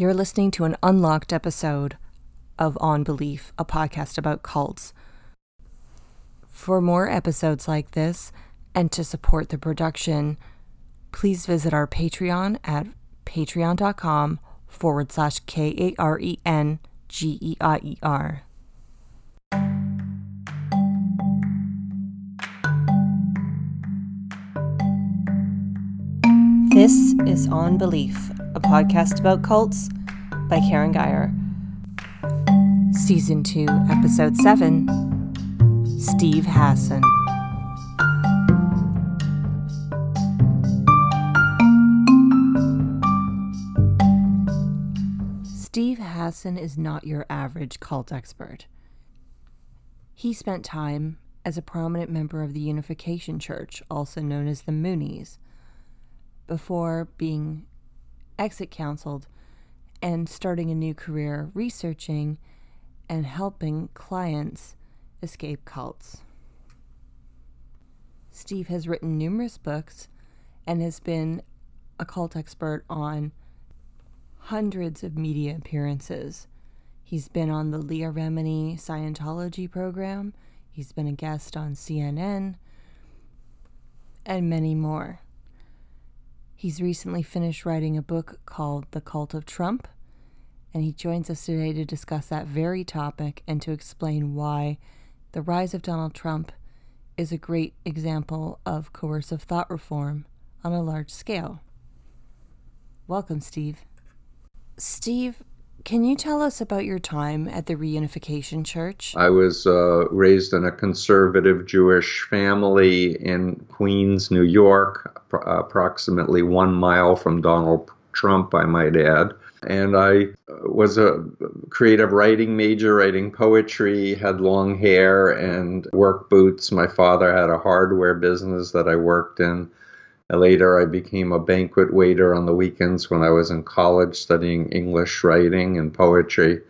You're listening to an unlocked episode of On Belief, a podcast about cults. For more episodes like this and to support the production, please visit our Patreon at patreon.com forward slash K A R E N G E I E R. This is On Belief, a podcast about cults by Karen Geier. Season 2, Episode 7 Steve Hassan. Steve Hassan is not your average cult expert. He spent time as a prominent member of the Unification Church, also known as the Moonies, before being exit counseled and starting a new career researching and helping clients escape cults. Steve has written numerous books and has been a cult expert on hundreds of media appearances. He's been on the Leah Remini Scientology program, he's been a guest on CNN, and many more. He's recently finished writing a book called The Cult of Trump, and he joins us today to discuss that very topic and to explain why the rise of Donald Trump is a great example of coercive thought reform on a large scale. Welcome, Steve. Steve, can you tell us about your time at the Reunification Church? I was uh, raised in a conservative Jewish family in Queens, New York, approximately one mile from Donald Trump, I might add. And I uh, was a creative writing major, writing poetry, had long hair and work boots. My father had a hardware business that I worked in. Later, I became a banquet waiter on the weekends when I was in college studying English writing and poetry.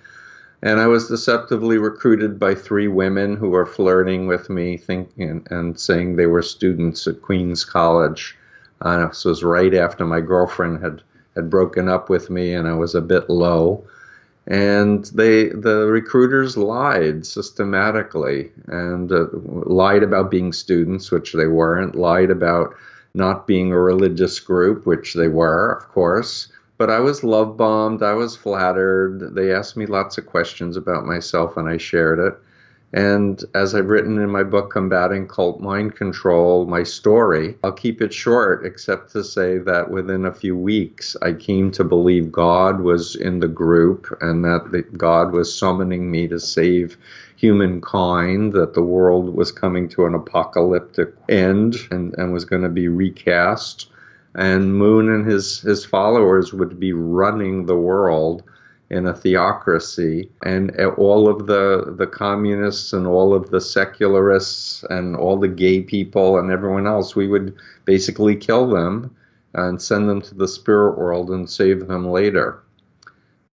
And I was deceptively recruited by three women who were flirting with me, thinking and saying they were students at Queens College. Uh, this was right after my girlfriend had had broken up with me, and I was a bit low. And they, the recruiters lied systematically and uh, lied about being students, which they weren't, lied about not being a religious group, which they were, of course. But I was love bombed. I was flattered. They asked me lots of questions about myself, and I shared it. And as I've written in my book, Combating Cult Mind Control, my story, I'll keep it short, except to say that within a few weeks, I came to believe God was in the group and that God was summoning me to save humankind, that the world was coming to an apocalyptic end and, and was going to be recast. And Moon and his, his followers would be running the world in a theocracy, and all of the the communists and all of the secularists and all the gay people and everyone else, we would basically kill them and send them to the spirit world and save them later.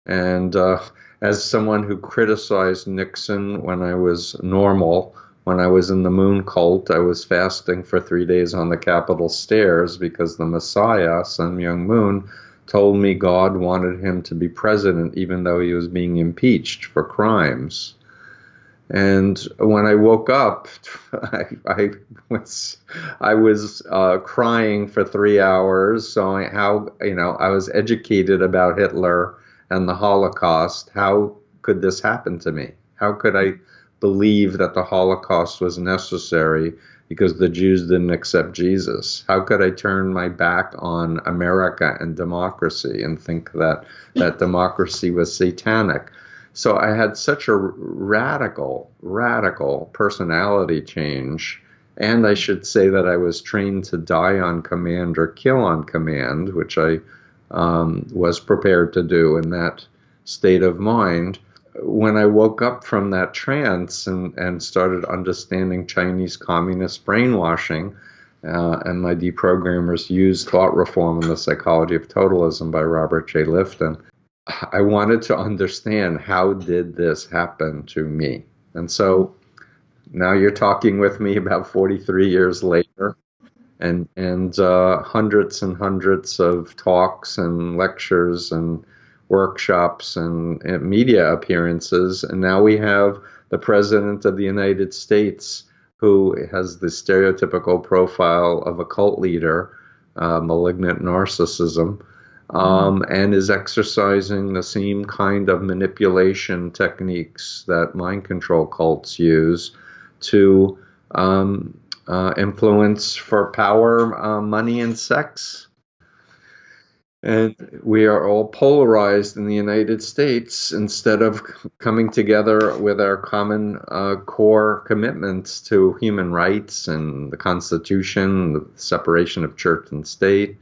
And uh, as someone who criticized Nixon when I was normal, when I was in the moon cult, I was fasting for three days on the Capitol stairs because the Messiah, Sun Myung Moon, told me God wanted him to be president even though he was being impeached for crimes. And when I woke up, I, I was I was uh, crying for three hours. So how you know I was educated about Hitler and the Holocaust. How could this happen to me? How could I believe that the Holocaust was necessary because the Jews didn't accept Jesus. How could I turn my back on America and democracy and think that that democracy was satanic? So I had such a radical, radical personality change. And I should say that I was trained to die on command or kill on command, which I um, was prepared to do in that state of mind when I woke up from that trance and, and started understanding Chinese communist brainwashing, uh, and my deprogrammers used thought reform and the psychology of totalism by Robert J. Lifton, I wanted to understand how did this happen to me. And so now you're talking with me about 43 years later, and and uh, hundreds and hundreds of talks and lectures and workshops and, and media appearances. And now we have the President of the United States who has the stereotypical profile of a cult leader, uh, malignant narcissism, um, and is exercising the same kind of manipulation techniques that mind control cults use to um, uh, influence for power, uh, money, and sex. And we are all polarized in the United States instead of coming together with our common uh, core commitments to human rights and the Constitution, the separation of church and state.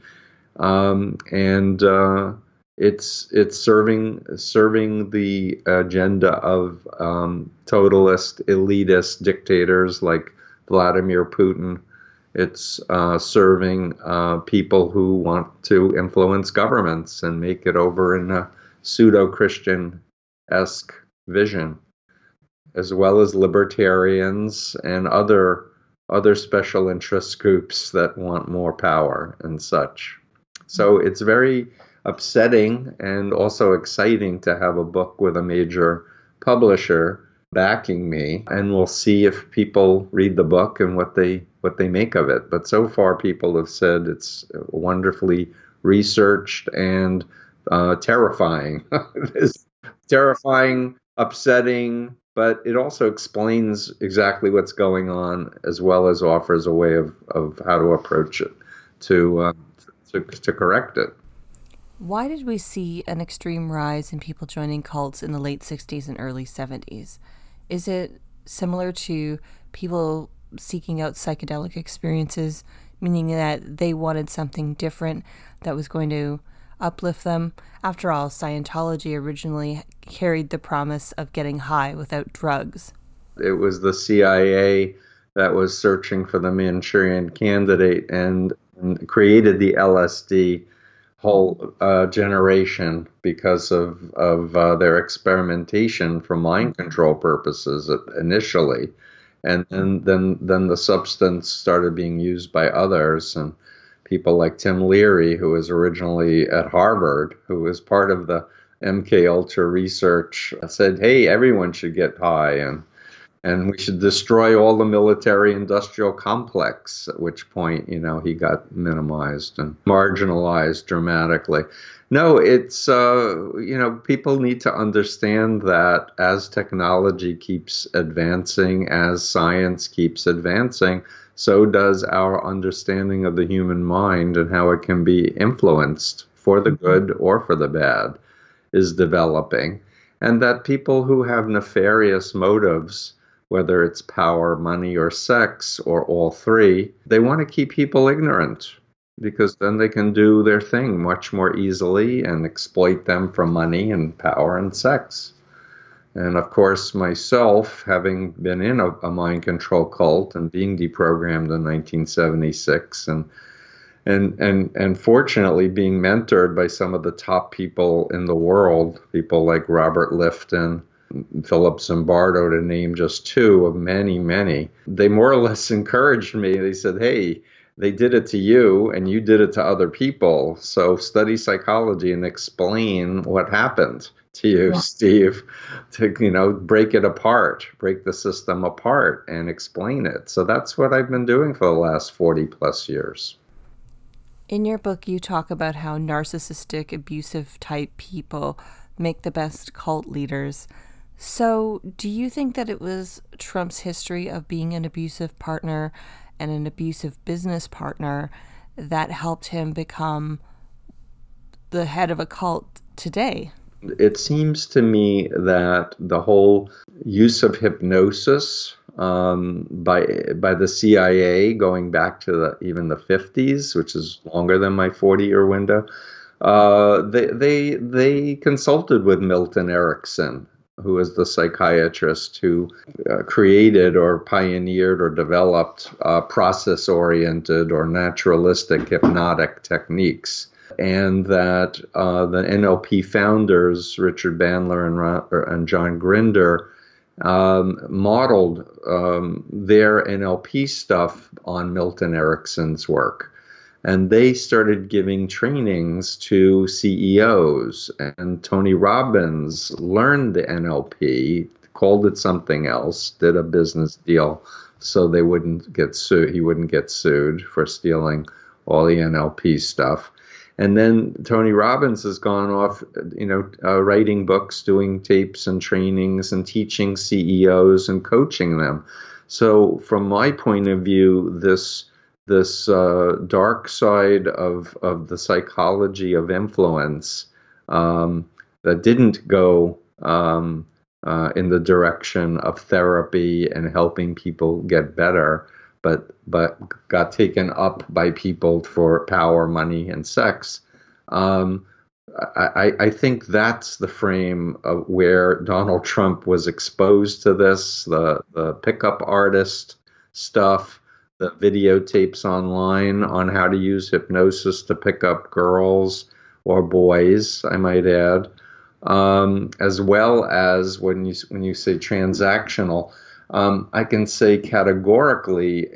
Um, and uh, it's it's serving serving the agenda of um, totalist elitist dictators like Vladimir Putin it's uh, serving uh, people who want to influence governments and make it over in a pseudo Christian esque vision, as well as libertarians and other other special interest groups that want more power and such. So it's very upsetting and also exciting to have a book with a major publisher backing me and we'll see if people read the book and what they what they make of it. But so far people have said it's wonderfully researched and uh, terrifying. It's terrifying upsetting but it also explains exactly what's going on as well as offers a way of, of how to approach it to, uh, to, to correct it. Why did we see an extreme rise in people joining cults in the late 60s and early 70s? Is it similar to people seeking out psychedelic experiences, meaning that they wanted something different that was going to uplift them? After all, Scientology originally carried the promise of getting high without drugs. It was the CIA that was searching for the Manchurian candidate and created the LSD whole uh, generation because of of uh, their experimentation for mind control purposes initially, and then then then the substance started being used by others and people like Tim Leary, who was originally at Harvard, who was part of the MK Ultra research, said, "Hey, everyone should get high," and and we should destroy all the military industrial complex, at which point, you know, he got minimized and marginalized dramatically. No, it's, uh, you know, people need to understand that as technology keeps advancing, as science keeps advancing, so does our understanding of the human mind and how it can be influenced for the good or for the bad is developing. And that people who have nefarious motives, whether it's power, money, or sex, or all three, they want to keep people ignorant because then they can do their thing much more easily and exploit them for money and power and sex. And of course, myself, having been in a, a mind control cult and being deprogrammed in 1976 and and and and fortunately being mentored by some of the top people in the world, people like Robert Lifton, Philip Zimbardo, to name just two of many, many, they more or less encouraged me. They said, hey, they did it to you and you did it to other people. So study psychology and explain what happened to you, yeah. Steve, to, you know, break it apart, break the system apart and explain it. So that's what I've been doing for the last 40 plus years. In your book, you talk about how narcissistic, abusive type people make the best cult leaders. So, do you think that it was Trump's history of being an abusive partner and an abusive business partner that helped him become the head of a cult today? It seems to me that the whole use of hypnosis um, by by the CIA going back to the, even the 50s, which is longer than my 40 year window. Uh, they they they consulted with Milton Erickson who is the psychiatrist who uh, created or pioneered or developed uh, process oriented or naturalistic hypnotic techniques. And that uh, the NLP founders, Richard Bandler and, and John Grinder, um, modeled um, their NLP stuff on Milton Erickson's work. And they started giving trainings to CEOs. And Tony Robbins learned the NLP, called it something else, did a business deal so they wouldn't get sued. He wouldn't get sued for stealing all the NLP stuff. And then Tony Robbins has gone off, you know, uh, writing books, doing tapes and trainings, and teaching CEOs and coaching them. So, from my point of view, this this uh, dark side of of the psychology of influence um, that didn't go um, uh, in the direction of therapy and helping people get better, but but got taken up by people for power, money, and sex. Um, I, I, think that's the frame of where Donald Trump was exposed to this, the, the pickup artist stuff, the videotapes online on how to use hypnosis to pick up girls or boys, I might add, um, as well as when you when you say transactional. Um, I can say categorically,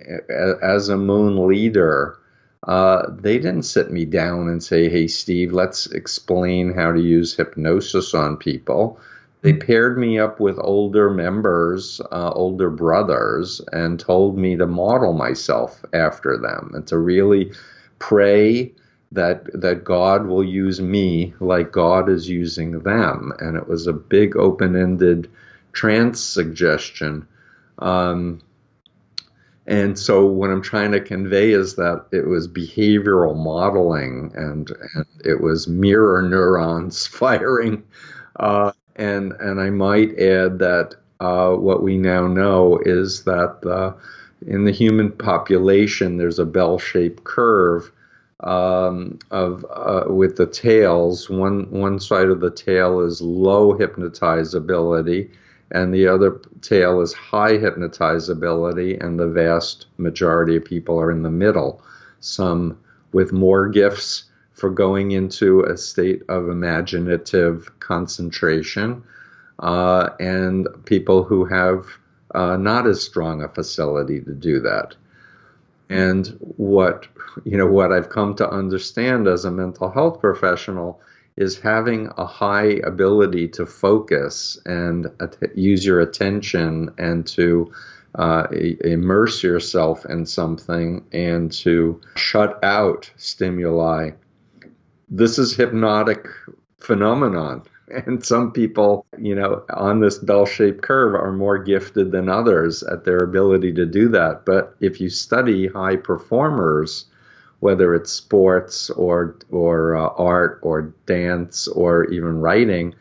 as a moon leader, uh, they didn't sit me down and say, "Hey, Steve, let's explain how to use hypnosis on people." They paired me up with older members, uh, older brothers, and told me to model myself after them and to really pray that that God will use me like God is using them. And it was a big open-ended trance suggestion. Um, and so what I'm trying to convey is that it was behavioral modeling and, and it was mirror neurons firing. Uh, and, and I might add that uh, what we now know is that uh, in the human population, there's a bell-shaped curve um, of uh, with the tails. One one side of the tail is low hypnotizability, and the other tail is high hypnotizability, and the vast majority of people are in the middle. Some with more gifts for going into a state of imaginative concentration, uh, and people who have uh, not as strong a facility to do that. And what you know, what I've come to understand as a mental health professional is having a high ability to focus and use your attention and to uh, immerse yourself in something and to shut out stimuli. This is hypnotic phenomenon. And some people, you know, on this bell shaped curve are more gifted than others at their ability to do that. But if you study high performers, whether it's sports or or uh, art or dance or even writing,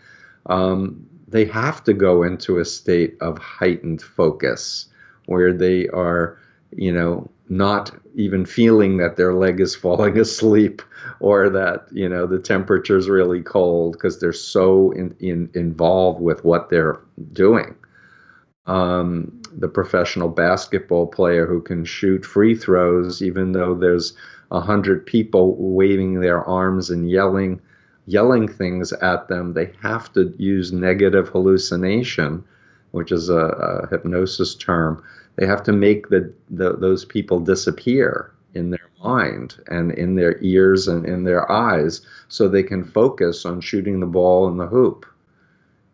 um, they have to go into a state of heightened focus where they are, you know, not even feeling that their leg is falling asleep or that you know the temperature is really cold because they're so in, in, involved with what they're doing. Um, the professional basketball player who can shoot free throws, even though there's a hundred people waving their arms and yelling, yelling things at them. They have to use negative hallucination, which is a, a hypnosis term. They have to make the, the, those people disappear in their mind and in their ears and in their eyes so they can focus on shooting the ball in the hoop.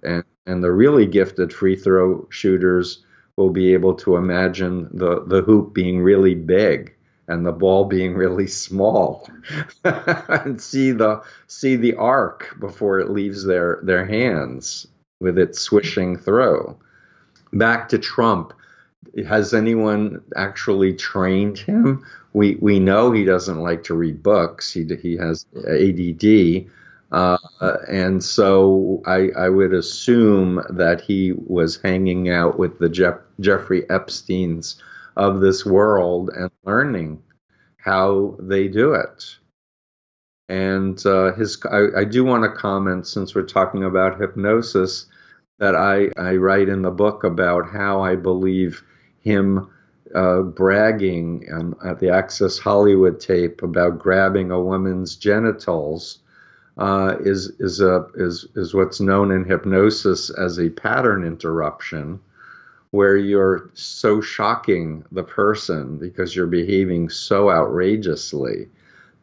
And, and the really gifted free throw shooters will be able to imagine the, the hoop being really big and the ball being really small and see the see the arc before it leaves their their hands with its swishing throw back to trump has anyone actually trained him? We we know he doesn't like to read books. He he has ADD uh, and so I, I would assume that he was hanging out with the Jeff, Jeffrey Epstein's of this world and learning how they do it. And uh, his, I, I do want to comment since we're talking about hypnosis that I, I write in the book about how I believe him uh, bragging um, at the Access Hollywood tape about grabbing a woman's genitals uh, is is a is is what's known in hypnosis as a pattern interruption, where you're so shocking the person because you're behaving so outrageously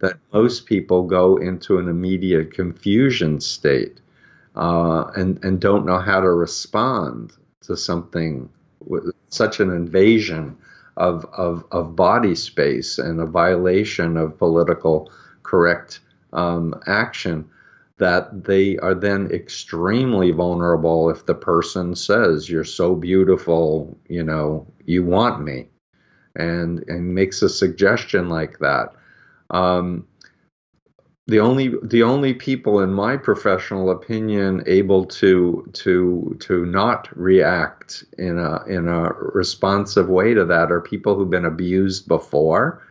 that most people go into an immediate confusion state uh, and and don't know how to respond to something such an invasion of, of, of body space and a violation of political correct um, action that they are then extremely vulnerable if the person says you're so beautiful you know you want me and and makes a suggestion like that. Um, the only the only people in my professional opinion able to to to not react in a in a responsive way to that are people who've been abused before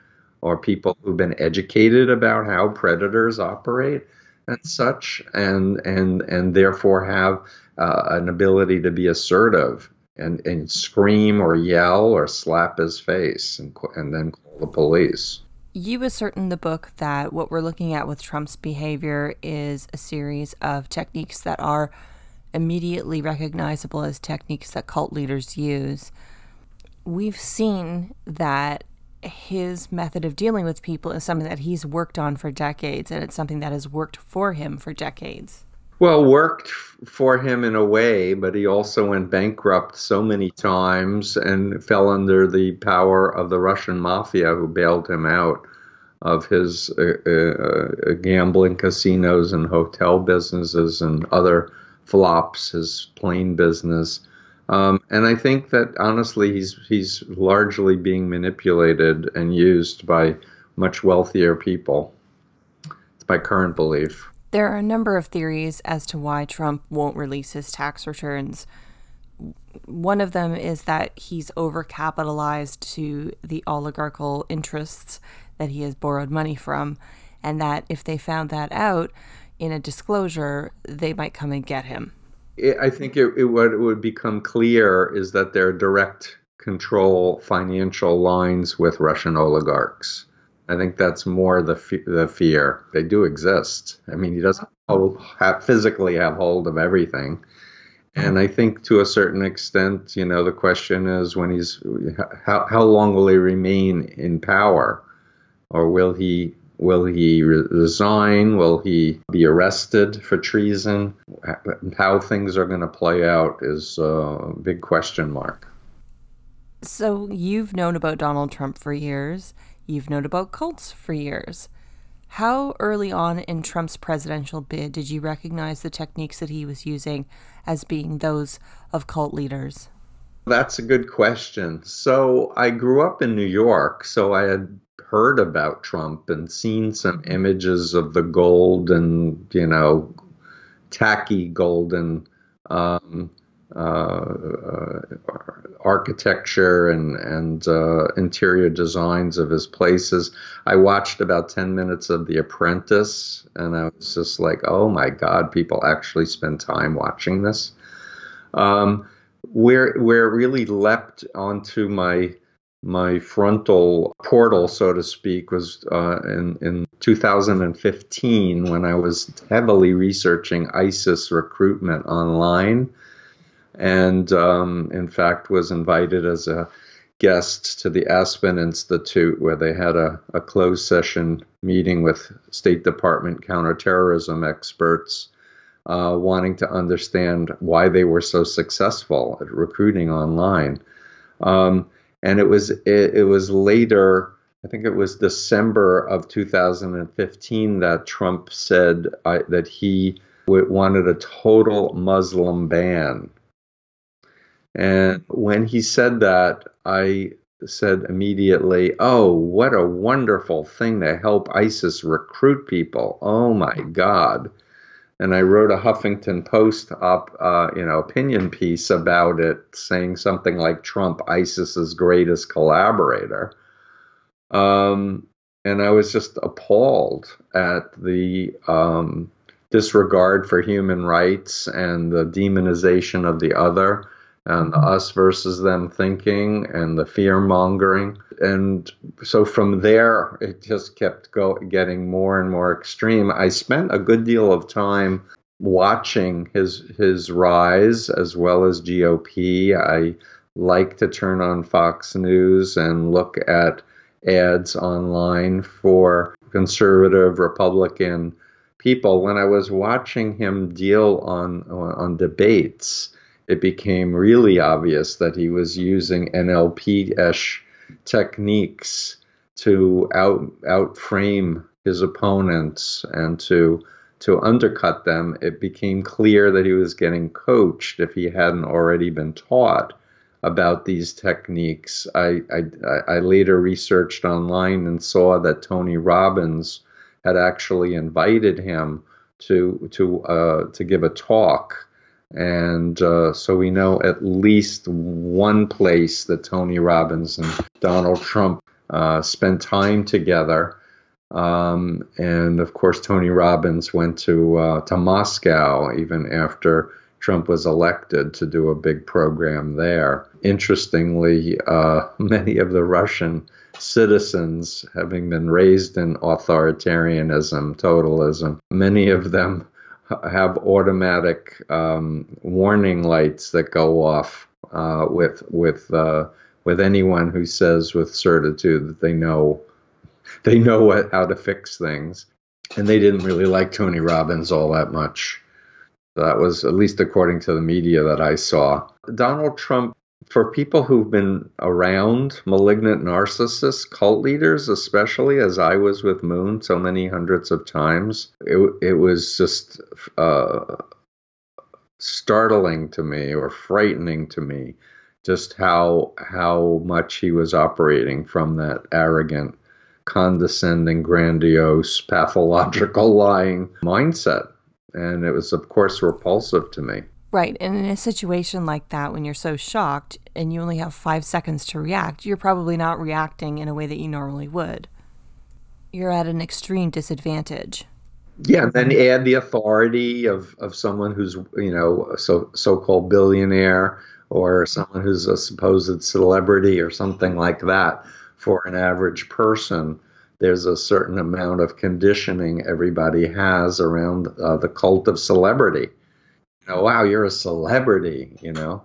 or people who've been educated about how predators operate and such and and and therefore have uh, an ability to be assertive and and scream or yell or slap his face and and then call the police you assert in the book that what we're looking at with Trump's behavior is a series of techniques that are immediately recognizable as techniques that cult leaders use. We've seen that his method of dealing with people is something that he's worked on for decades, and it's something that has worked for him for decades. Well, worked for him in a way, but he also went bankrupt so many times and fell under the power of the Russian mafia who bailed him out of his uh, uh, gambling casinos and hotel businesses and other flops, his plane business. Um, and I think that honestly, he's he's largely being manipulated and used by much wealthier people. It's my current belief. There are a number of theories as to why Trump won't release his tax returns. One of them is that he's overcapitalized to the oligarchical interests that he has borrowed money from, and that if they found that out in a disclosure, they might come and get him. I think it, it, what would become clear is that there are direct control financial lines with Russian oligarchs. I think that's more the the fear. They do exist. I mean, he doesn't have, physically have hold of everything, and I think to a certain extent, you know, the question is when he's how how long will he remain in power, or will he will he resign? Will he be arrested for treason? How things are going to play out is a big question mark. So you've known about Donald Trump for years. You've known about cults for years. How early on in Trump's presidential bid did you recognize the techniques that he was using as being those of cult leaders? That's a good question. So I grew up in New York, so I had heard about Trump and seen some images of the gold and, you know, tacky golden um, architecture and and uh, interior designs of his places. I watched about ten minutes of The Apprentice, and I was just like, "Oh my God, people actually spend time watching this." Um, where where it really leapt onto my my frontal portal, so to speak, was uh, in, in 2015 when I was heavily researching ISIS recruitment online and um, in fact was invited as a guest to the Aspen Institute, where they had a, a closed session meeting with State Department counterterrorism experts, uh, wanting to understand why they were so successful at recruiting online. Um, and it was it, it was later. I think it was December of 2015 that Trump said uh, that he wanted a total Muslim ban and when he said that, I said immediately, Oh, what a wonderful thing to help ISIS recruit people. Oh my God. And I wrote a Huffington Post up, uh, you know, opinion piece about it, saying something like Trump, ISIS's greatest collaborator. Um, and I was just appalled at the um, disregard for human rights and the demonization of the other and the us versus them thinking and the fear mongering. And so from there, it just kept go, getting more and more extreme. I spent a good deal of time watching his his rise as well as GOP. I like to turn on Fox News and look at ads online for conservative Republican people. When I was watching him deal on on debates, it became really obvious that he was using NLP-ish techniques to out outframe his opponents and to to undercut them. It became clear that he was getting coached if he hadn't already been taught about these techniques. I, I, I later researched online and saw that Tony Robbins had actually invited him to to uh, to give a talk, and uh, so we know at least one place that Tony Robbins and Donald Trump uh, spent time together. Um, and of course, Tony Robbins went to uh, to Moscow even after Trump was elected to do a big program there. Interestingly, uh, many of the Russian citizens, having been raised in authoritarianism, totalism, many of them have automatic um, warning lights that go off uh, with with uh, with anyone who says with certitude that they know they know what, how to fix things. And they didn't really like Tony Robbins all that much. That was at least according to the media that I saw. Donald Trump, for people who've been around malignant narcissists, cult leaders, especially as I was with Moon so many hundreds of times, it, it was just uh, startling to me or frightening to me just how how much he was operating from that arrogant condescending, grandiose, pathological lying mindset. And it was, of course, repulsive to me. Right. And in a situation like that, when you're so shocked and you only have five seconds to react, you're probably not reacting in a way that you normally would. You're at an extreme disadvantage. Yeah, and then add the authority of, of someone who's, you know, so so called billionaire or someone who's a supposed celebrity or something like that for an average person, there's a certain amount of conditioning everybody has around uh, the cult of celebrity. Know, wow, you're a celebrity, you know,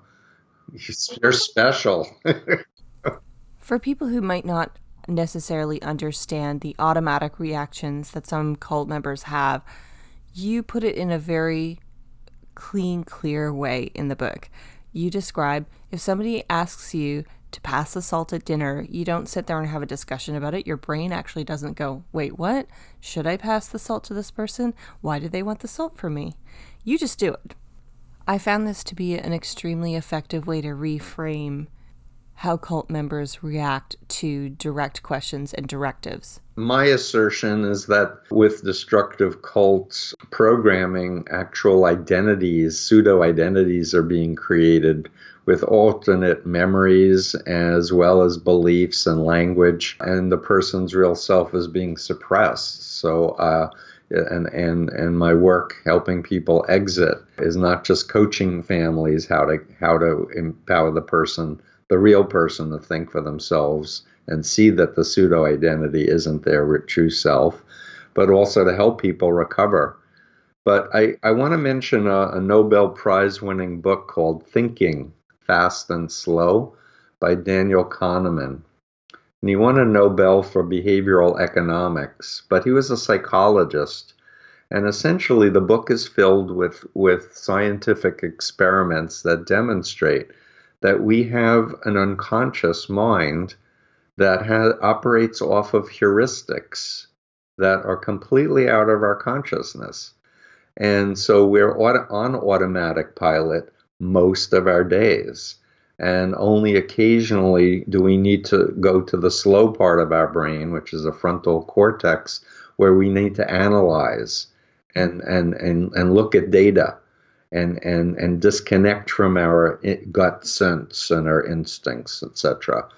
you're special. for people who might not necessarily understand the automatic reactions that some cult members have, you put it in a very clean, clear way in the book. You describe if somebody asks you to pass the salt at dinner, you don't sit there and have a discussion about it. Your brain actually doesn't go, wait, what? Should I pass the salt to this person? Why do they want the salt from me? You just do it. I found this to be an extremely effective way to reframe how cult members react to direct questions and directives. My assertion is that with destructive cults programming, actual identities, pseudo identities are being created with alternate memories as well as beliefs and language, and the person's real self is being suppressed. So, uh, and and and my work helping people exit is not just coaching families how to how to empower the person, the real person, to think for themselves and see that the pseudo identity isn't their true self, but also to help people recover. But I, I want to mention a, a Nobel Prize winning book called Thinking Fast and Slow by Daniel Kahneman. And he won a Nobel for behavioral economics, but he was a psychologist. And essentially, the book is filled with, with scientific experiments that demonstrate that we have an unconscious mind that ha- operates off of heuristics that are completely out of our consciousness. And so we're on automatic pilot most of our days. And only occasionally do we need to go to the slow part of our brain, which is the frontal cortex, where we need to analyze and, and, and, and look at data and, and, and disconnect from our gut sense and our instincts, etc.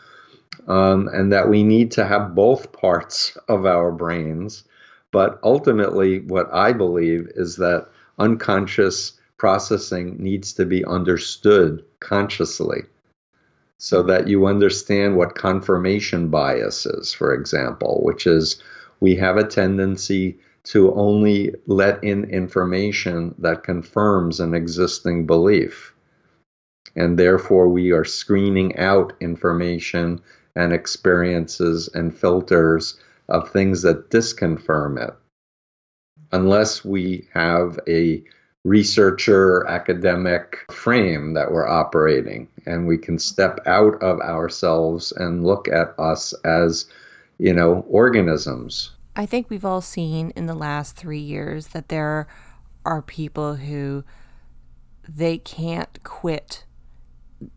Um, and that we need to have both parts of our brains. But ultimately, what I believe is that unconscious processing needs to be understood consciously so that you understand what confirmation bias is, for example, which is we have a tendency to only let in information that confirms an existing belief. And therefore, we are screening out information and experiences and filters of things that disconfirm it unless we have a researcher academic frame that we're operating and we can step out of ourselves and look at us as you know organisms i think we've all seen in the last 3 years that there are people who they can't quit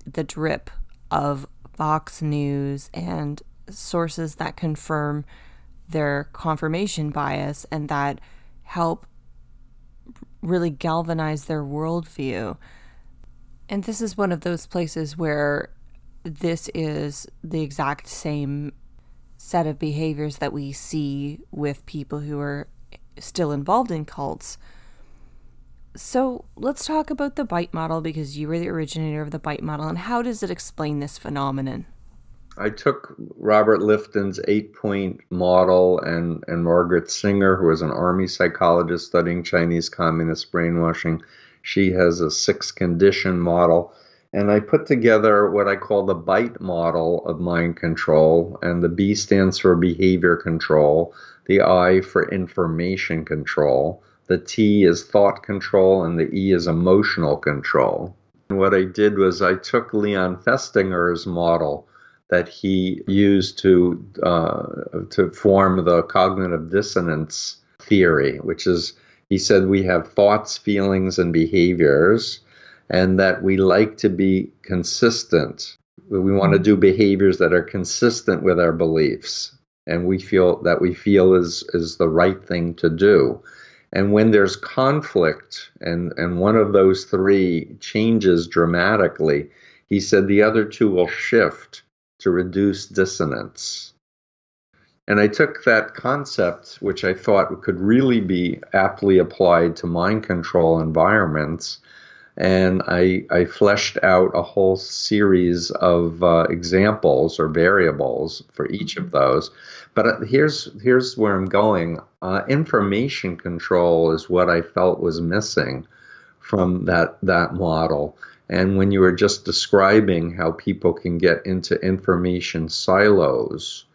the drip of Fox News and sources that confirm their confirmation bias and that help really galvanize their worldview. And this is one of those places where this is the exact same set of behaviors that we see with people who are still involved in cults. So let's talk about the bite model because you were the originator of the bite model and how does it explain this phenomenon? I took Robert Lifton's eight point model and, and Margaret Singer, who was an army psychologist studying Chinese communist brainwashing. She has a six condition model. And I put together what I call the BITE model of mind control. And the B stands for behavior control, the I for information control, the T is thought control, and the E is emotional control. And what I did was I took Leon Festinger's model that he used to uh, to form the cognitive dissonance theory, which is he said we have thoughts, feelings, and behaviors, and that we like to be consistent. We want to do behaviors that are consistent with our beliefs, and we feel that we feel is is the right thing to do. And when there's conflict, and and one of those three changes dramatically, he said the other two will shift to reduce dissonance. And I took that concept, which I thought could really be aptly applied to mind control environments, and I, I fleshed out a whole series of uh, examples or variables for each of those. But uh, here's here's where I'm going. Uh, information control is what I felt was missing from that that model. And when you were just describing how people can get into information silos,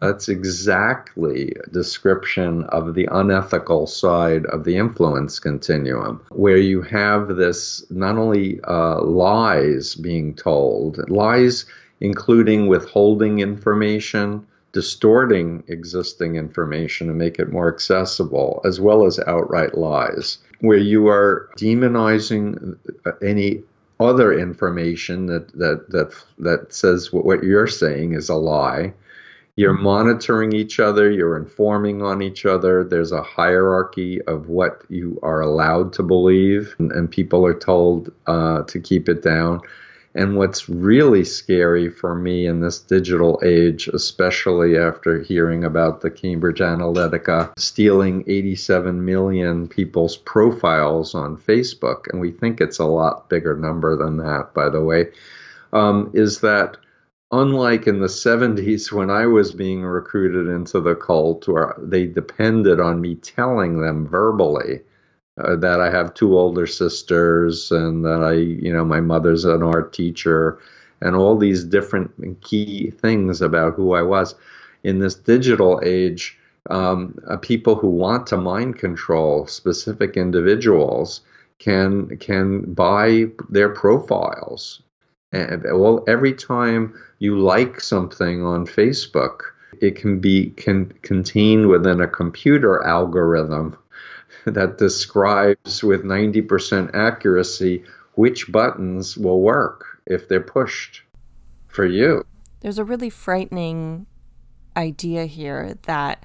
that's exactly a description of the unethical side of the influence continuum, where you have this not only uh, lies being told, lies including withholding information, distorting existing information to make it more accessible, as well as outright lies, where you are demonizing any other information that that that that says what you're saying is a lie. You're monitoring each other, you're informing on each other. There's a hierarchy of what you are allowed to believe, and, and people are told uh, to keep it down. And what's really scary for me in this digital age, especially after hearing about the Cambridge Analytica stealing 87 million people's profiles on Facebook, and we think it's a lot bigger number than that, by the way, um, is that unlike in the 70s when I was being recruited into the cult, where they depended on me telling them verbally uh, that I have two older sisters and that I, you know, my mother's an art teacher and all these different key things about who I was. In this digital age, um, uh, people who want to mind control specific individuals can can buy their profiles. Well, every time you like something on Facebook, it can be can contained within a computer algorithm that describes with 90% accuracy which buttons will work if they're pushed for you. There's a really frightening idea here that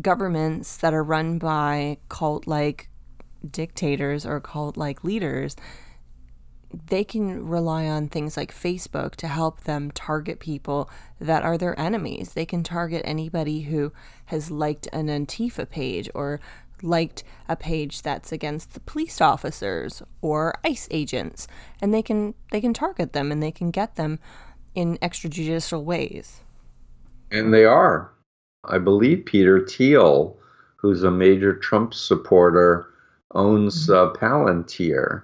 governments that are run by cult like dictators or cult like leaders they can rely on things like Facebook to help them target people that are their enemies. They can target anybody who has liked an Antifa page or liked a page that's against the police officers or ICE agents and they can they can target them and they can get them in extrajudicial ways. And they are. I believe Peter Thiel, who's a major Trump supporter, owns uh, Palantir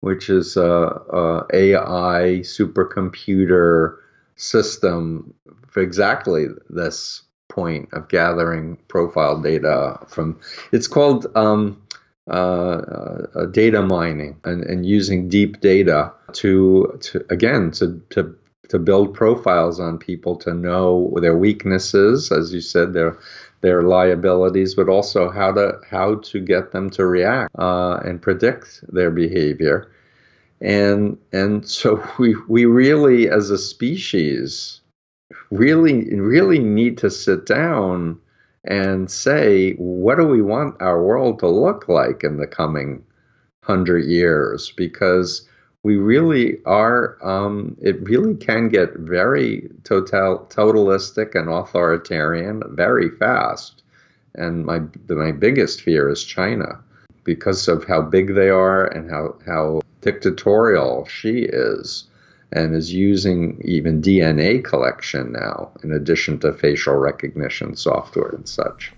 which is a, a AI supercomputer system for exactly this point of gathering profile data from. It's called um, uh, uh, data mining and, and using deep data to to again to to to build profiles on people to know their weaknesses, as you said, their their liabilities, but also how to how to get them to react uh, and predict their behavior. And and so we we really, as a species, really really need to sit down and say, what do we want our world to look like in the coming hundred years? Because we really are, um, it really can get very total, totalistic and authoritarian very fast. And my, my biggest fear is China because of how big they are and how, how dictatorial Xi is and is using even DNA collection now, in addition to facial recognition software and such.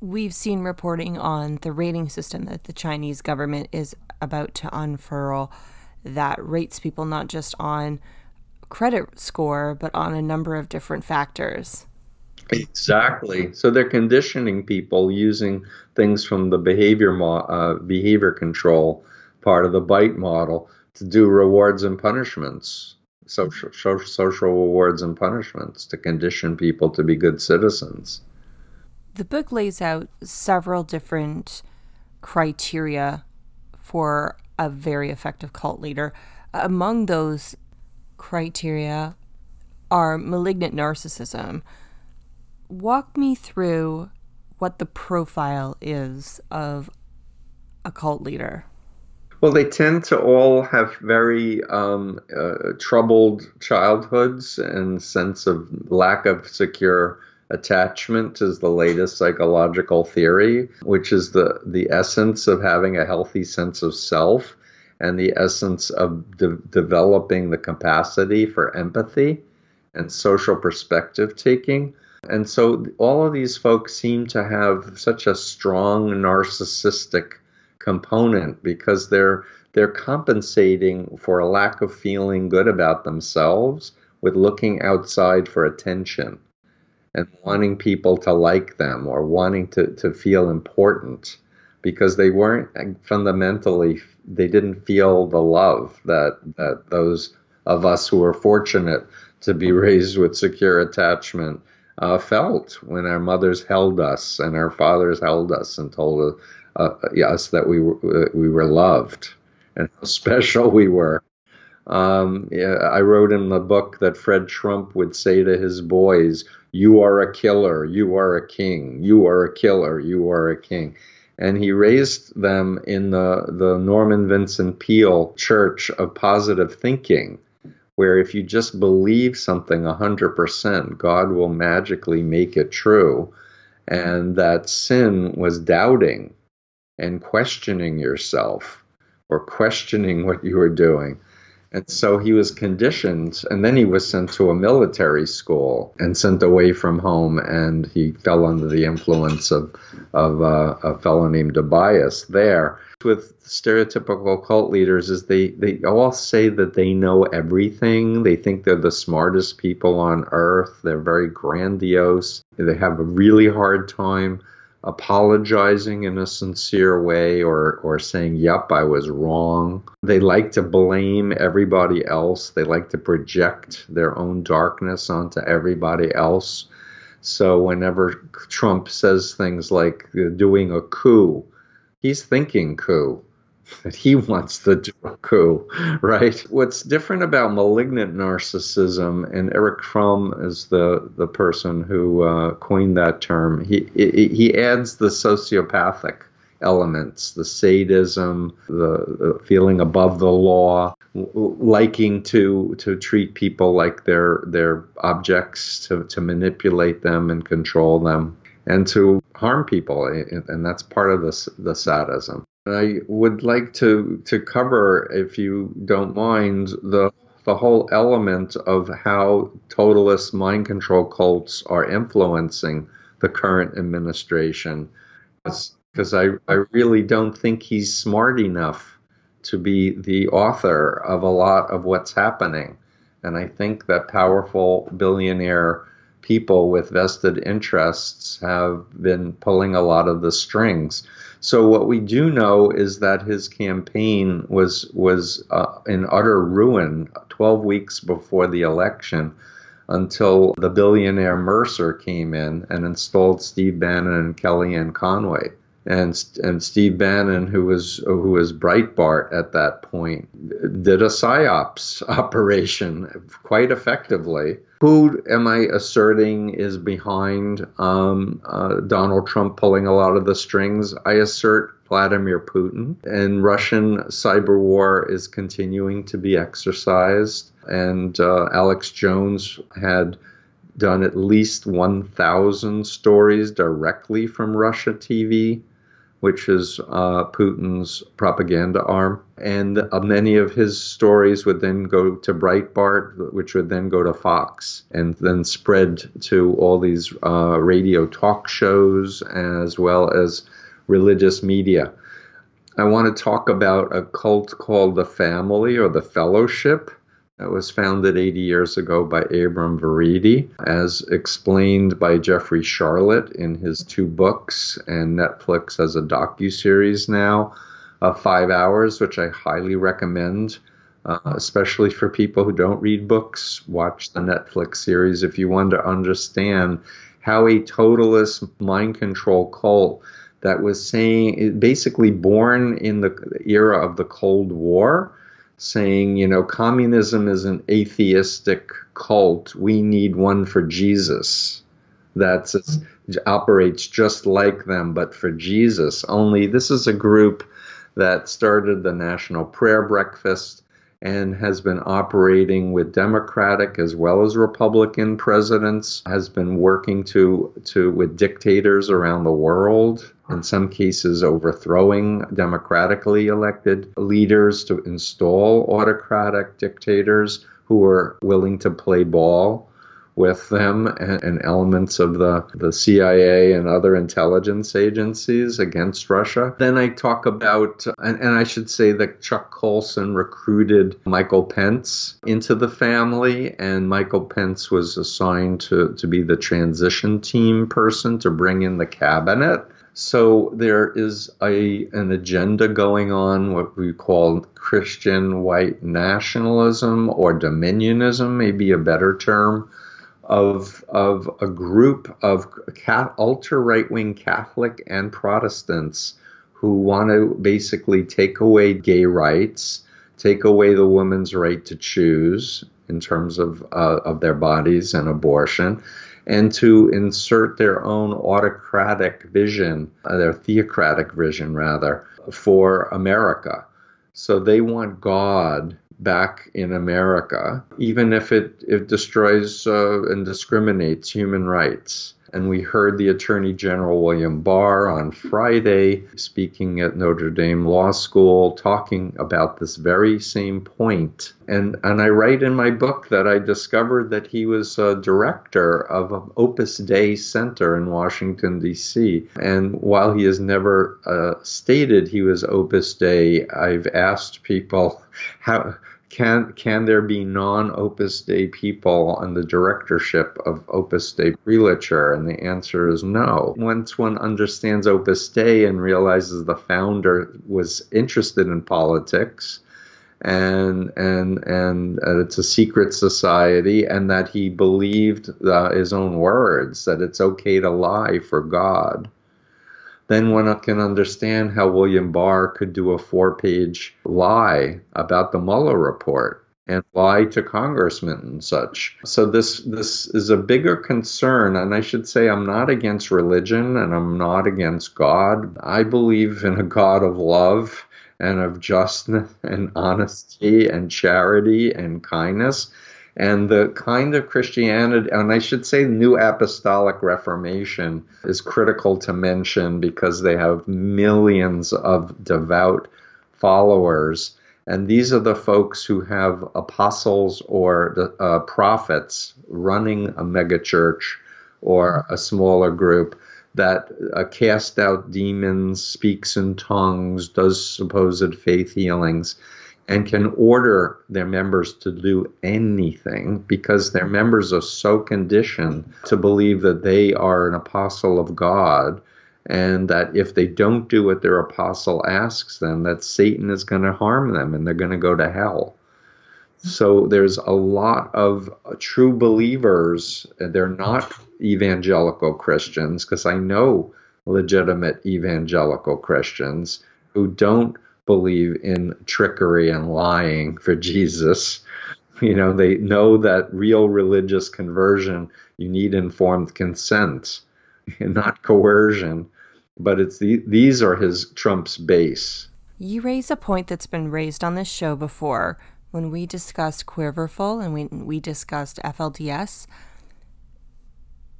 We've seen reporting on the rating system that the Chinese government is about to unfurl that rates people not just on credit score, but on a number of different factors. Exactly. So they're conditioning people using things from the behavior mo- uh, behavior control part of the bite model to do rewards and punishments, social, social rewards and punishments to condition people to be good citizens. The book lays out several different criteria for a very effective cult leader. Among those criteria are malignant narcissism. Walk me through what the profile is of a cult leader. Well, they tend to all have very um, uh, troubled childhoods and sense of lack of secure attachment is the latest psychological theory, which is the the essence of having a healthy sense of self and the essence of de- developing the capacity for empathy and social perspective taking. And so all of these folks seem to have such a strong narcissistic component because they're they're compensating for a lack of feeling good about themselves with looking outside for attention and wanting people to like them or wanting to, to feel important because they weren't fundamentally they didn't feel the love that that those of us who were fortunate to be raised with secure attachment uh, felt when our mothers held us and our fathers held us and told uh, us that we were, we were loved and how special we were. Um, I wrote in the book that Fred Trump would say to his boys, "You are a killer. You are a king. You are a killer. You are a king." And he raised them in the the Norman Vincent Peale Church of Positive Thinking, where if you just believe something 100%, God will magically make it true. And that sin was doubting and questioning yourself or questioning what you were doing. And so he was conditioned, and then he was sent to a military school and sent away from home. And he fell under the influence of, of uh, a fellow named Dobias there. With stereotypical cult leaders, is they, they all say that they know everything. They think they're the smartest people on earth. They're very grandiose. They have a really hard time apologizing in a sincere way or, or saying, Yep, I was wrong. They like to blame everybody else, they like to project their own darkness onto everybody else. So whenever Trump says things like doing a coup, he's thinking coup that he wants the coup, right? What's different about malignant narcissism, and Erich Fromm is the, the person who uh, coined that term, he, he adds the sociopathic elements, the sadism, the, the feeling above the law, liking to to treat people like they're they're objects to, to manipulate them and control them and to harm people and that's part of the the sadism I would like to to cover, if you don't mind, the the whole element of how totalist mind control cults are influencing the current administration. Because I, I really don't think he's smart enough to be the author of a lot of what's happening. And I think that powerful billionaire people with vested interests have been pulling a lot of the strings. So what we do know is that his campaign was was uh, in utter ruin 12 weeks before the election until the billionaire Mercer came in and installed Steve Bannon and Kellyanne Conway. And, and Steve Bannon, who was who was Breitbart at that point, did a psyops operation quite effectively. Who am I asserting is behind um, uh, Donald Trump pulling a lot of the strings? I assert Vladimir Putin. And Russian cyber war is continuing to be exercised. And uh, Alex Jones had done at least 1,000 stories directly from Russia TV, which is uh, Putin's propaganda arm. And uh, many of his stories would then go to Breitbart, which would then go to Fox, and then spread to all these uh, radio talk shows as well as religious media. I want to talk about a cult called the Family or the Fellowship that was founded 80 years ago by Abram Vereide, as explained by Jeffrey Sharlet in his two books, and Netflix has a docu-series now of five hours, which I highly recommend. Uh, especially for people who don't read books, watch the Netflix series if you want to understand how a totalist mind control cult that was saying, basically born in the era of the Cold War, saying, you know, communism is an atheistic cult. We need one for Jesus that operates just like them, but for Jesus. Only this is a group that started the National Prayer Breakfast and has been operating with Democratic as well as Republican presidents, has been working to, to with dictators around the world, in some cases overthrowing democratically elected leaders to install autocratic dictators who are willing to play ball with them and, and, elements of the, the CIA and other intelligence agencies against Russia. Then I talk about, and, and I should say that Chuck Colson recruited Michael Pence into the family, and Michael Pence was assigned to, to be the transition team person to bring in the cabinet. So there is a an agenda going on, what we call Christian white nationalism or dominionism, maybe a better term, of of a group of ultra right wing Catholic and Protestants who want to basically take away gay rights, take away the woman's right to choose in terms of uh, of their bodies and abortion, and to insert their own autocratic vision, uh, their theocratic vision rather, for America. So they want God back in America, even if it, it destroys uh, and discriminates human rights. And we heard the Attorney General William Barr on Friday speaking at Notre Dame Law School talking about this very same point. And, and I write in my book that I discovered that he was a director of an Opus Dei Center in Washington, D.C. And while he has never uh, stated he was Opus Dei, I've asked people how can can there be non Opus Dei people on the directorship of Opus Dei Prelature? And the answer is no. Once one understands Opus Dei and realizes the founder was interested in politics, and and and uh, it's a secret society, and that he believed uh, his own words that it's okay to lie for God then one can understand how William Barr could do a four page lie about the Mueller report and lie to congressmen and such. So this this is a bigger concern and I should say I'm not against religion and I'm not against God. I believe in a God of love and of justness and honesty and charity and kindness and the kind of Christianity, and I should say, New Apostolic Reformation is critical to mention because they have millions of devout followers. And these are the folks who have apostles or uh, prophets running a megachurch or a smaller group that uh, cast out demons, speaks in tongues, does supposed faith healings and can order their members to do anything because their mm-hmm. members are so conditioned to believe that they are an apostle of God and that if they don't do what their apostle asks them that Satan is going to harm them and they're going to go to hell. Mm-hmm. So there's a lot of true believers. They're not evangelical Christians because I know legitimate evangelical Christians who don't believe in trickery and lying for Jesus. You know, they know that real religious conversion, you need informed consent and not coercion. But it's the, these are his Trump's base. You raise a point that's been raised on this show before when we discussed Quiverful and when we discussed FLDS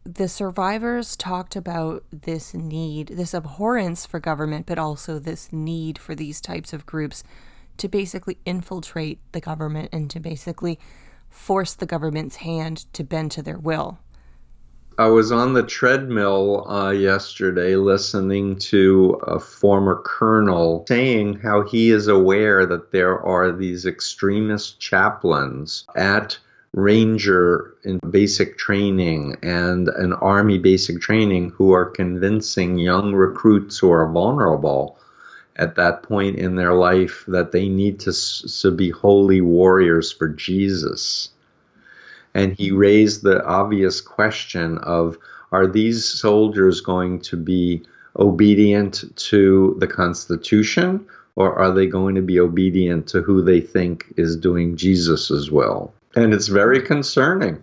the survivors talked about this need, this abhorrence for government, but also this need for these types of groups to basically infiltrate the government and to basically force the government's hand to bend to their will. I was on the treadmill uh, yesterday listening to a former colonel saying how he is aware that there are these extremist chaplains at ranger in basic training and an army basic training who are convincing young recruits who are vulnerable at that point in their life that they need to, to be holy warriors for Jesus. And he raised the obvious question of are these soldiers going to be obedient to the Constitution or are they going to be obedient to who they think is doing Jesus' will? And it's very concerning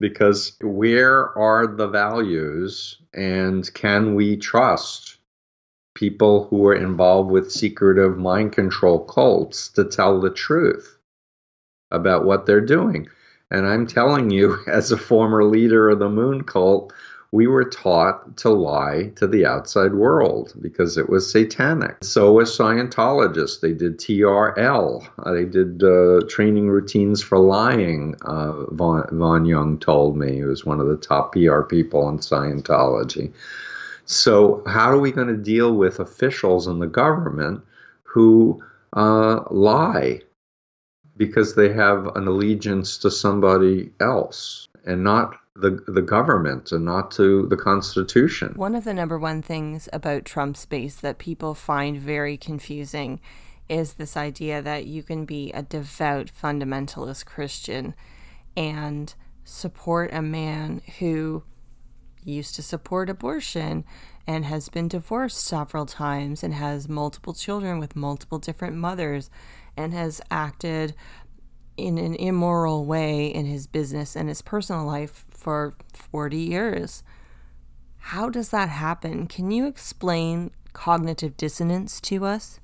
because where are the values and can we trust people who are involved with secretive mind control cults to tell the truth about what they're doing? And I'm telling you, as a former leader of the moon cult, we were taught to lie to the outside world because it was satanic. So was Scientologists. They did TRL. Uh, they did uh, training routines for lying. Uh, Vaughn, Vaughn Young told me he was one of the top PR people in Scientology. So how are we going to deal with officials in the government who uh, lie because they have an allegiance to somebody else and not the the government and not to the Constitution. One of the number one things about Trump's base that people find very confusing is this idea that you can be a devout fundamentalist Christian and support a man who used to support abortion and has been divorced several times and has multiple children with multiple different mothers and has acted in an immoral way in his business and his personal life for 40 years. How does that happen? Can you explain cognitive dissonance to us?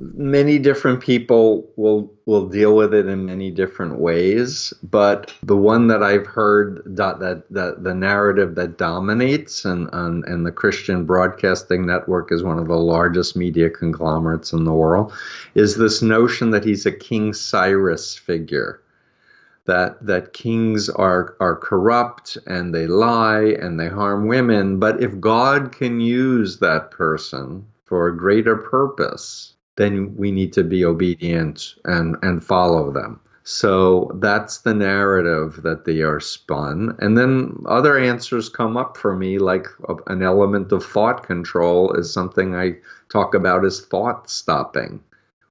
many different people will will deal with it in many different ways but the one that i've heard that that, that the narrative that dominates and, and and the christian broadcasting network is one of the largest media conglomerates in the world is this notion that he's a king cyrus figure that that kings are are corrupt and they lie and they harm women but if god can use that person for a greater purpose then we need to be obedient and, and follow them. So that's the narrative that they are spun. And then other answers come up for me, like an element of thought control is something I talk about as thought stopping,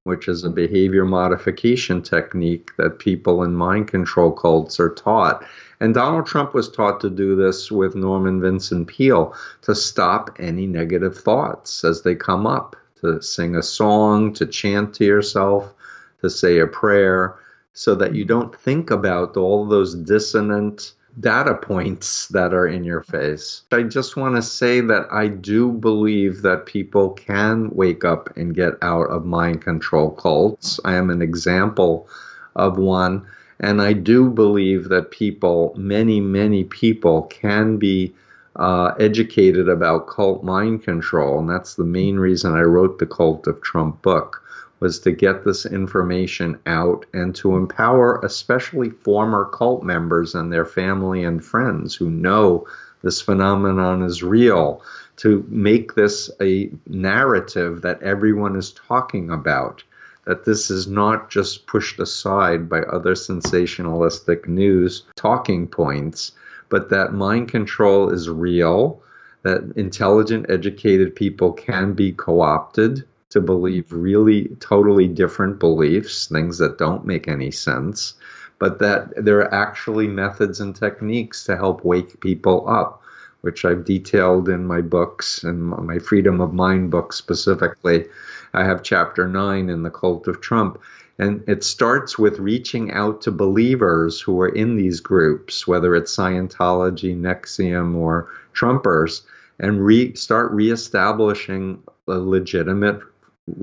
which is a behavior modification technique that people in mind control cults are taught. And Donald Trump was taught to do this with Norman Vincent Peale to stop any negative thoughts as they come up to sing a song, to chant to yourself, to say a prayer, so that you don't think about all those dissonant data points that are in your face. I just want to say that I do believe that people can wake up and get out of mind control cults. I am an example of one. And I do believe that people, many, many people, can be uh, educated about cult mind control, and that's the main reason I wrote the Cult of Trump book was to get this information out and to empower especially former cult members and their family and friends who know this phenomenon is real to make this a narrative that everyone is talking about that this is not just pushed aside by other sensationalistic news talking points, but that mind control is real, that intelligent, educated people can be co opted to believe really totally different beliefs, things that don't make any sense, but that there are actually methods and techniques to help wake people up, which I've detailed in my books and my Freedom of Mind book specifically. I have chapter nine in The Cult of Trump. And it starts with reaching out to believers who are in these groups, whether it's Scientology, NXIVM, or Trumpers, and re- start reestablishing a legitimate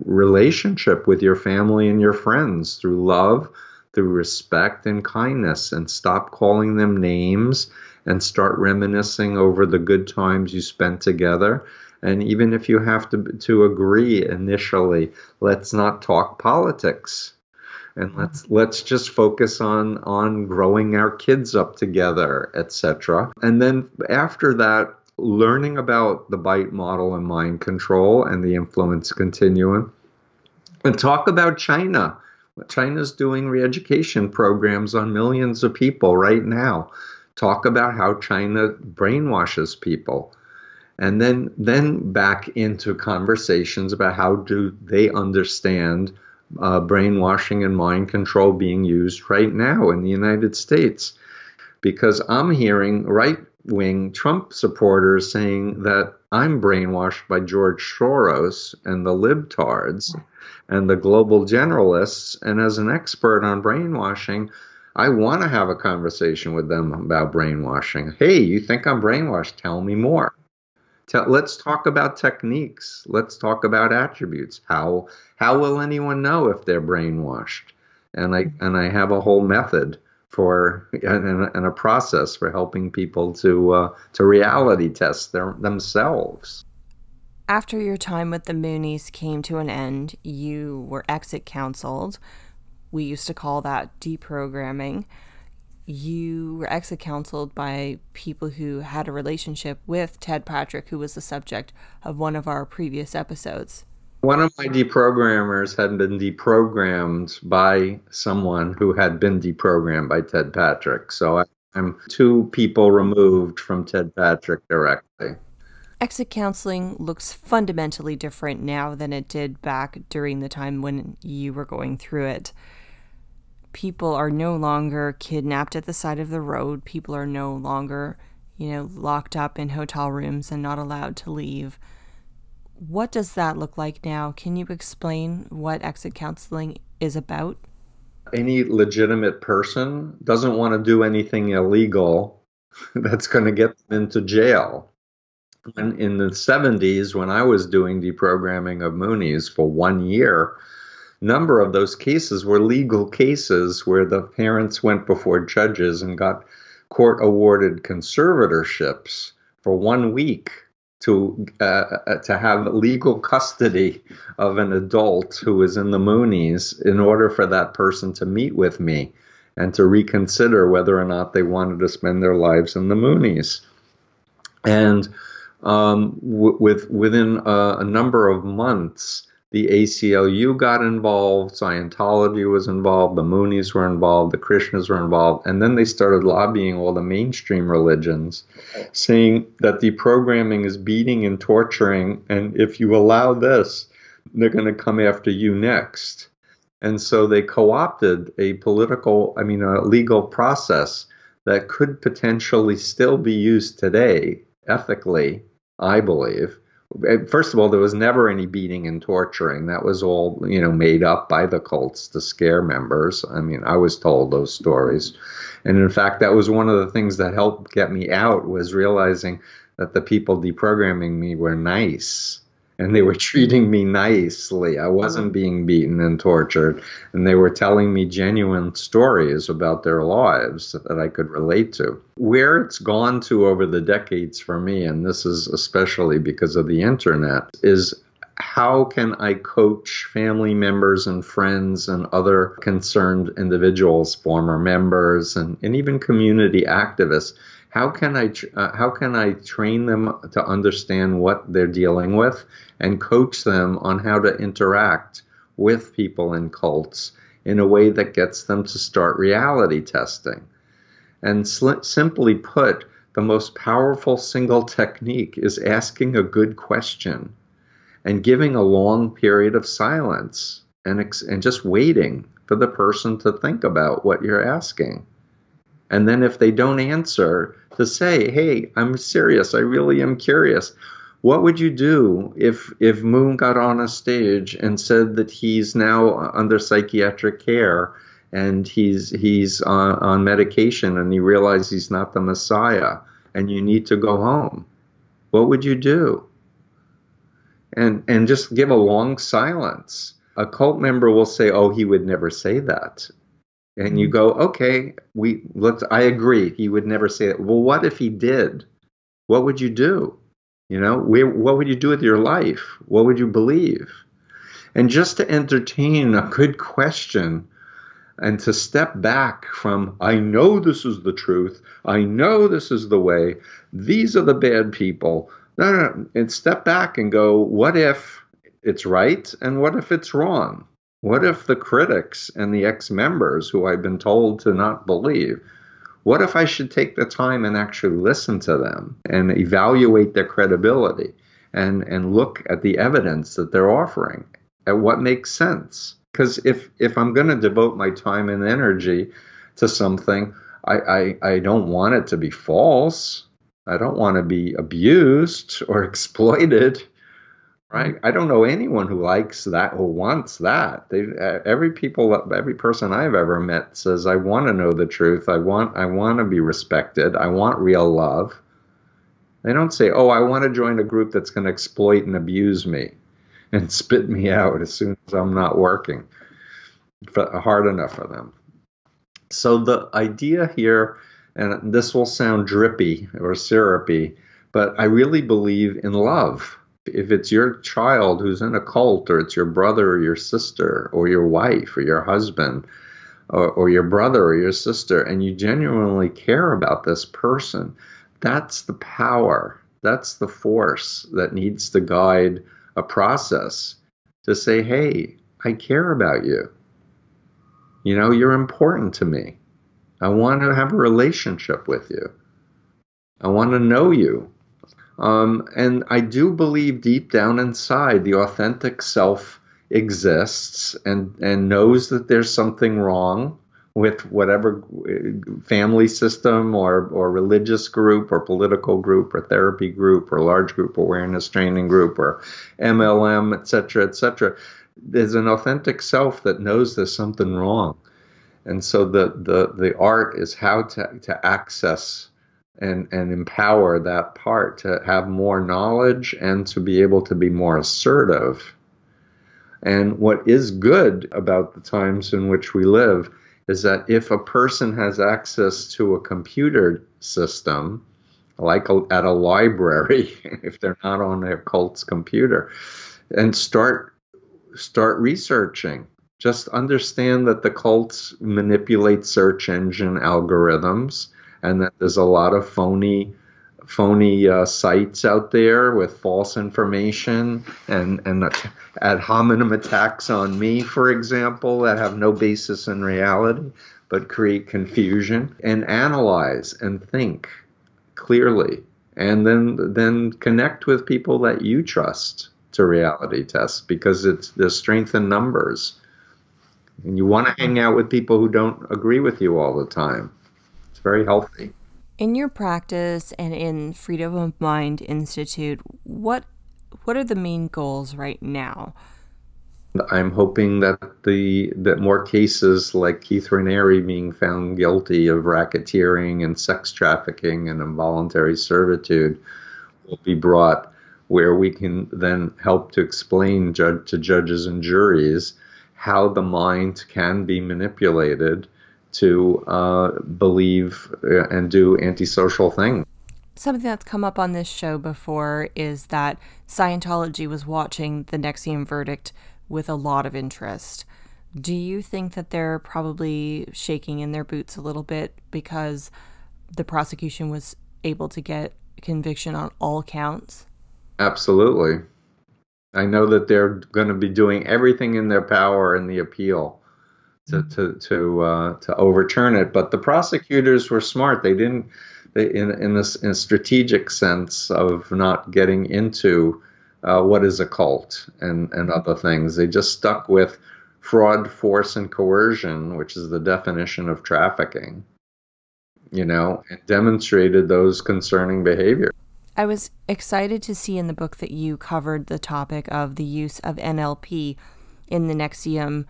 relationship with your family and your friends through love, through respect and kindness, and stop calling them names and start reminiscing over the good times you spent together. And even if you have to, to agree initially, let's not talk politics. And let's let's just focus on on growing our kids up together, etc. And then after that, learning about the bite model and mind control and the influence continuum, and talk about China. China's doing re-education programs on millions of people right now. Talk about how China brainwashes people. And then then back into conversations about how do they understand uh, brainwashing and mind control being used right now in the United States. Because I'm hearing right wing Trump supporters saying that I'm brainwashed by George Soros and the libtards and the global generalists. And as an expert on brainwashing, I want to have a conversation with them about brainwashing. Hey, you think I'm brainwashed? Tell me more. Tell, let's talk about techniques. Let's talk about attributes. How how will anyone know if they're brainwashed? And I and I have a whole method for and, a process for helping people to uh, to reality test their, themselves. After your time with the Moonies came to an end, you were exit counseled. We used to call that deprogramming. You were exit counseled by people who had a relationship with Ted Patrick, who was the subject of one of our previous episodes one of my deprogrammers had been deprogrammed by someone who had been deprogrammed by Ted Patrick. So I, I'm two people removed from Ted Patrick directly. Exit counseling looks fundamentally different now than it did back during the time when you were going through it. People are no longer kidnapped at the side of the road. People are no longer, you know, locked up in hotel rooms and not allowed to leave what does that look like now? Can you explain what exit counseling is about? Any legitimate person doesn't want to do anything illegal that's going to get them into jail. And in the 70s, when I was doing deprogramming of Moonies for one year, number of those cases were legal cases where the parents went before judges and got court awarded conservatorships for one week to uh, uh, to have legal custody of an adult who is in the Moonies in order for that person to meet with me and to reconsider whether or not they wanted to spend their lives in the Moonies. And um, w- with within a, a number of months, the ACLU got involved, Scientology was involved, the Moonies were involved, the Krishnas were involved, and then they started lobbying all the mainstream religions, saying that the programming is beating and torturing, and if you allow this, they're going to come after you next. And so they co opted a political, I mean, a legal process that could potentially still be used today, ethically, I believe, Eh, first of all, there was never any beating and torturing. That was all, you know, made up by the cults to scare members. I mean, I was told those stories. And in fact, that was one of the things that helped get me out was realizing that the people deprogramming me were nice and they were treating me nicely. I uh-huh. wasn't being beaten and tortured, and they were telling me genuine stories about their lives that I could relate to. Where it's gone to over the decades for me, and this is especially because of the internet, is how can I coach family members and friends and other concerned individuals, former members, and, and even community activists? How can I uh, how can I train them to understand what they're dealing with and coach them on how to interact with people in cults in a way that gets them to start reality testing. And sl- simply put, the most powerful single technique is asking a good question and giving a long period of silence and, ex- and just waiting for the person to think about what you're asking. And then if they don't answer, to say, hey, I'm serious. I really am curious. What would you do if if Moon got on a stage and said that he's now under psychiatric care and he's he's on, on medication and he realizes he's not the Messiah and you need to go home? What would you do? And and just give a long silence. A cult member will say, "Oh, he would never say that." And you go, okay, we let's. I agree. He would never say that. Well, what if he did? What would you do? You know, where, what would you do with your life? What would you believe? And just to entertain a good question and to step back from, I know this is the truth. I know this is the way. These are the bad people. No, no, no. And step back and go, what if it's right and what if it's wrong? What if the critics and the ex members who I've been told to not believe, what if I should take the time and actually listen to them and evaluate their credibility and, and look at the evidence that they're offering at what makes sense? Because if, if I'm going to devote my time and energy to something, I, I, I don't want it to be false. I don't want to be abused or exploited right? I don't know anyone who likes that or wants that. They, every people, every person I've ever met says, "I want to know the truth. I want, I want to be respected. I want real love." They don't say, "Oh, I want to join a group that's going to exploit and abuse me, and spit me out as soon as I'm not working." Hard enough for them. So the idea here, and this will sound drippy or syrupy, but I really believe in love if it's your child who's in a cult, or it's your brother or your sister, or your wife or your husband, or, or your brother or your sister, and you genuinely care about this person, that's the power, that's the force that needs to guide a process to say, hey, I care about you. You know, you're important to me. I want to have a relationship with you. I want to know you. Um, and I do believe deep down inside the authentic self exists and, and knows that there's something wrong with whatever uh, family system or, or religious group or political group or therapy group or large group awareness training group or MLM, et cetera, et cetera. There's an authentic self that knows there's something wrong. And so the, the, the art is how to, to access and and empower that part to have more knowledge and to be able to be more assertive. And what is good about the times in which we live is that if a person has access to a computer system, like a, at a library, if they're not on their cult's computer, and start start researching. Just understand that the cults manipulate search engine algorithms and that there's a lot of phony phony uh, sites out there with false information and and ad hominem attacks on me, for example, that have no basis in reality but create confusion. And analyze and think clearly, and then then connect with people that you trust to reality test because it's the strength in numbers. And you want to hang out with people who don't agree with you all the time very healthy. In your practice and in Freedom of Mind Institute, what what are the main goals right now? I'm hoping that the that more cases like Keith Raniere being found guilty of racketeering and sex trafficking and involuntary servitude will be brought where we can then help to explain judge, to judges and juries how the mind can be manipulated to uh, believe uh, and do antisocial things. Something that's come up on this show before is that Scientology was watching the NXIVM verdict with a lot of interest. Do you think that they're probably shaking in their boots a little bit because the prosecution was able to get conviction on all counts? Absolutely. I know that they're going to be doing everything in their power in the appeal to to to uh, to overturn it. But the prosecutors were smart. They didn't, they, in in this in strategic sense of not getting into uh, what is a cult and and other things. They just stuck with fraud, force, and coercion, which is the definition of trafficking. You know, and demonstrated those concerning behavior. I was excited to see in the book that you covered the topic of the use of NLP in the NXIVM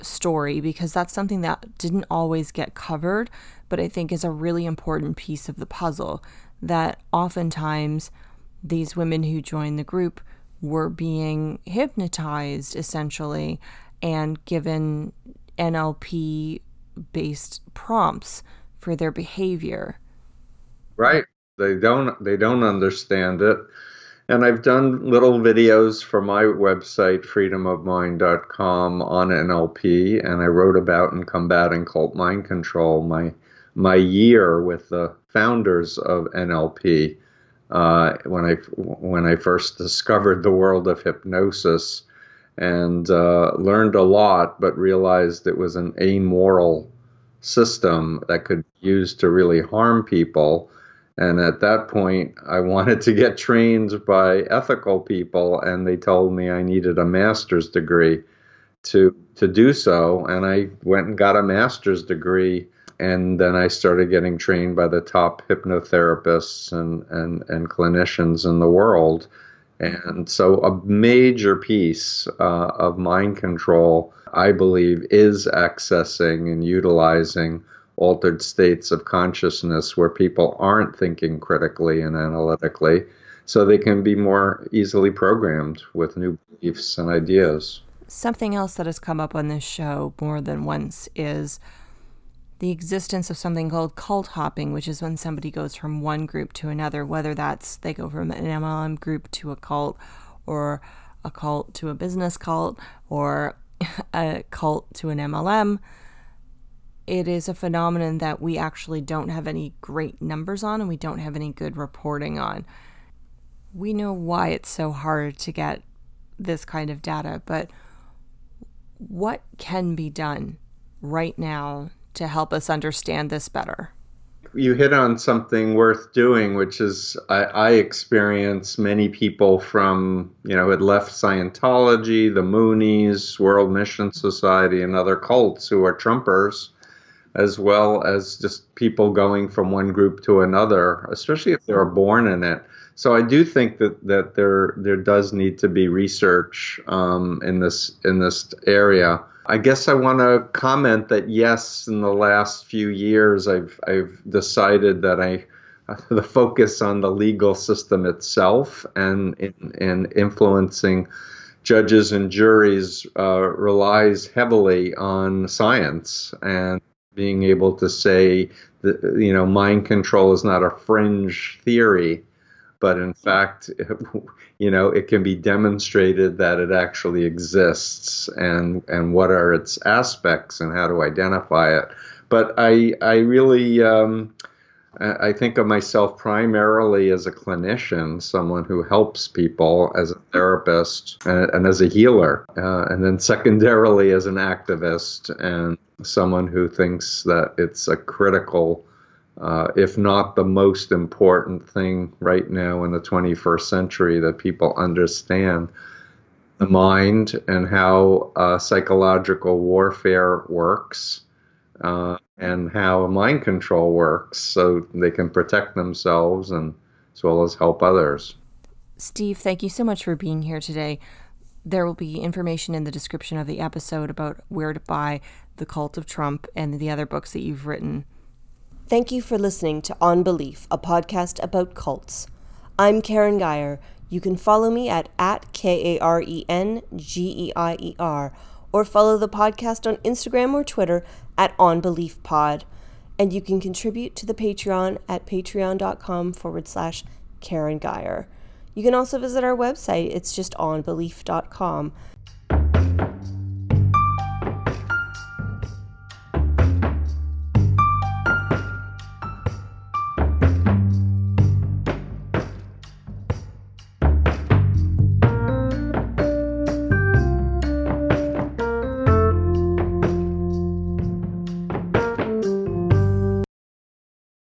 story because that's something that didn't always get covered, but I think is a really important piece of the puzzle. That oftentimes these women who joined the group were being hypnotized essentially and given NLP based prompts for their behavior. Right. They don't they don't understand it. And I've done little videos for my website, freedomofmind.com, on NLP, and I wrote about and combating cult mind control my my year with the founders of NLP uh, when I when I first discovered the world of hypnosis and uh, learned a lot, but realized it was an amoral system that could be used to really harm people and at that point, I wanted to get trained by ethical people, and they told me I needed a master's degree to to do so. And I went and got a master's degree, and then I started getting trained by the top hypnotherapists and and, and clinicians in the world. And so, a major piece uh, of mind control, I believe, is accessing and utilizing altered states of consciousness where people aren't thinking critically and analytically, so they can be more easily programmed with new beliefs and ideas. Something else that has come up on this show more than once is the existence of something called cult hopping, which is when somebody goes from one group to another, whether that's they go from an MLM group to a cult or a cult to a business cult or a cult to an MLM it is a phenomenon that we actually don't have any great numbers on and we don't have any good reporting on. We know why it's so hard to get this kind of data, but what can be done right now to help us understand this better? You hit on something worth doing, which is I, I experience many people from, you know, had left Scientology, the Moonies, World Mission Society, and other cults who are Trumpers as well as just people going from one group to another, especially if they are born in it. So I do think that, that there there does need to be research um, in this in this area. I guess I want to comment that yes, in the last few years, I've I've decided that I the focus on the legal system itself and in influencing judges and juries uh, relies heavily on science and being able to say that you know mind control is not a fringe theory but in fact you know it can be demonstrated that it actually exists and and what are its aspects and how to identify it. But i i really um, I think of myself primarily as a clinician, someone who helps people as a therapist and, and as a healer, uh, and then secondarily as an activist and someone who thinks that it's a critical, uh, if not the most important thing right now in the 21st century, that people understand the mind and how uh, psychological warfare works. Uh, and how mind control works so they can protect themselves and as well as help others. Steve, thank you so much for being here today. There will be information in the description of the episode about where to buy The Cult of Trump and the other books that you've written. Thank you for listening to On Belief, a podcast about cults. I'm Karen Geier. You can follow me at, at K A R E N G E I E R or follow the podcast on Instagram or Twitter at OnBeliefPod. And you can contribute to the Patreon at patreon.com forward slash Karen Geier. You can also visit our website, it's just onbelief.com.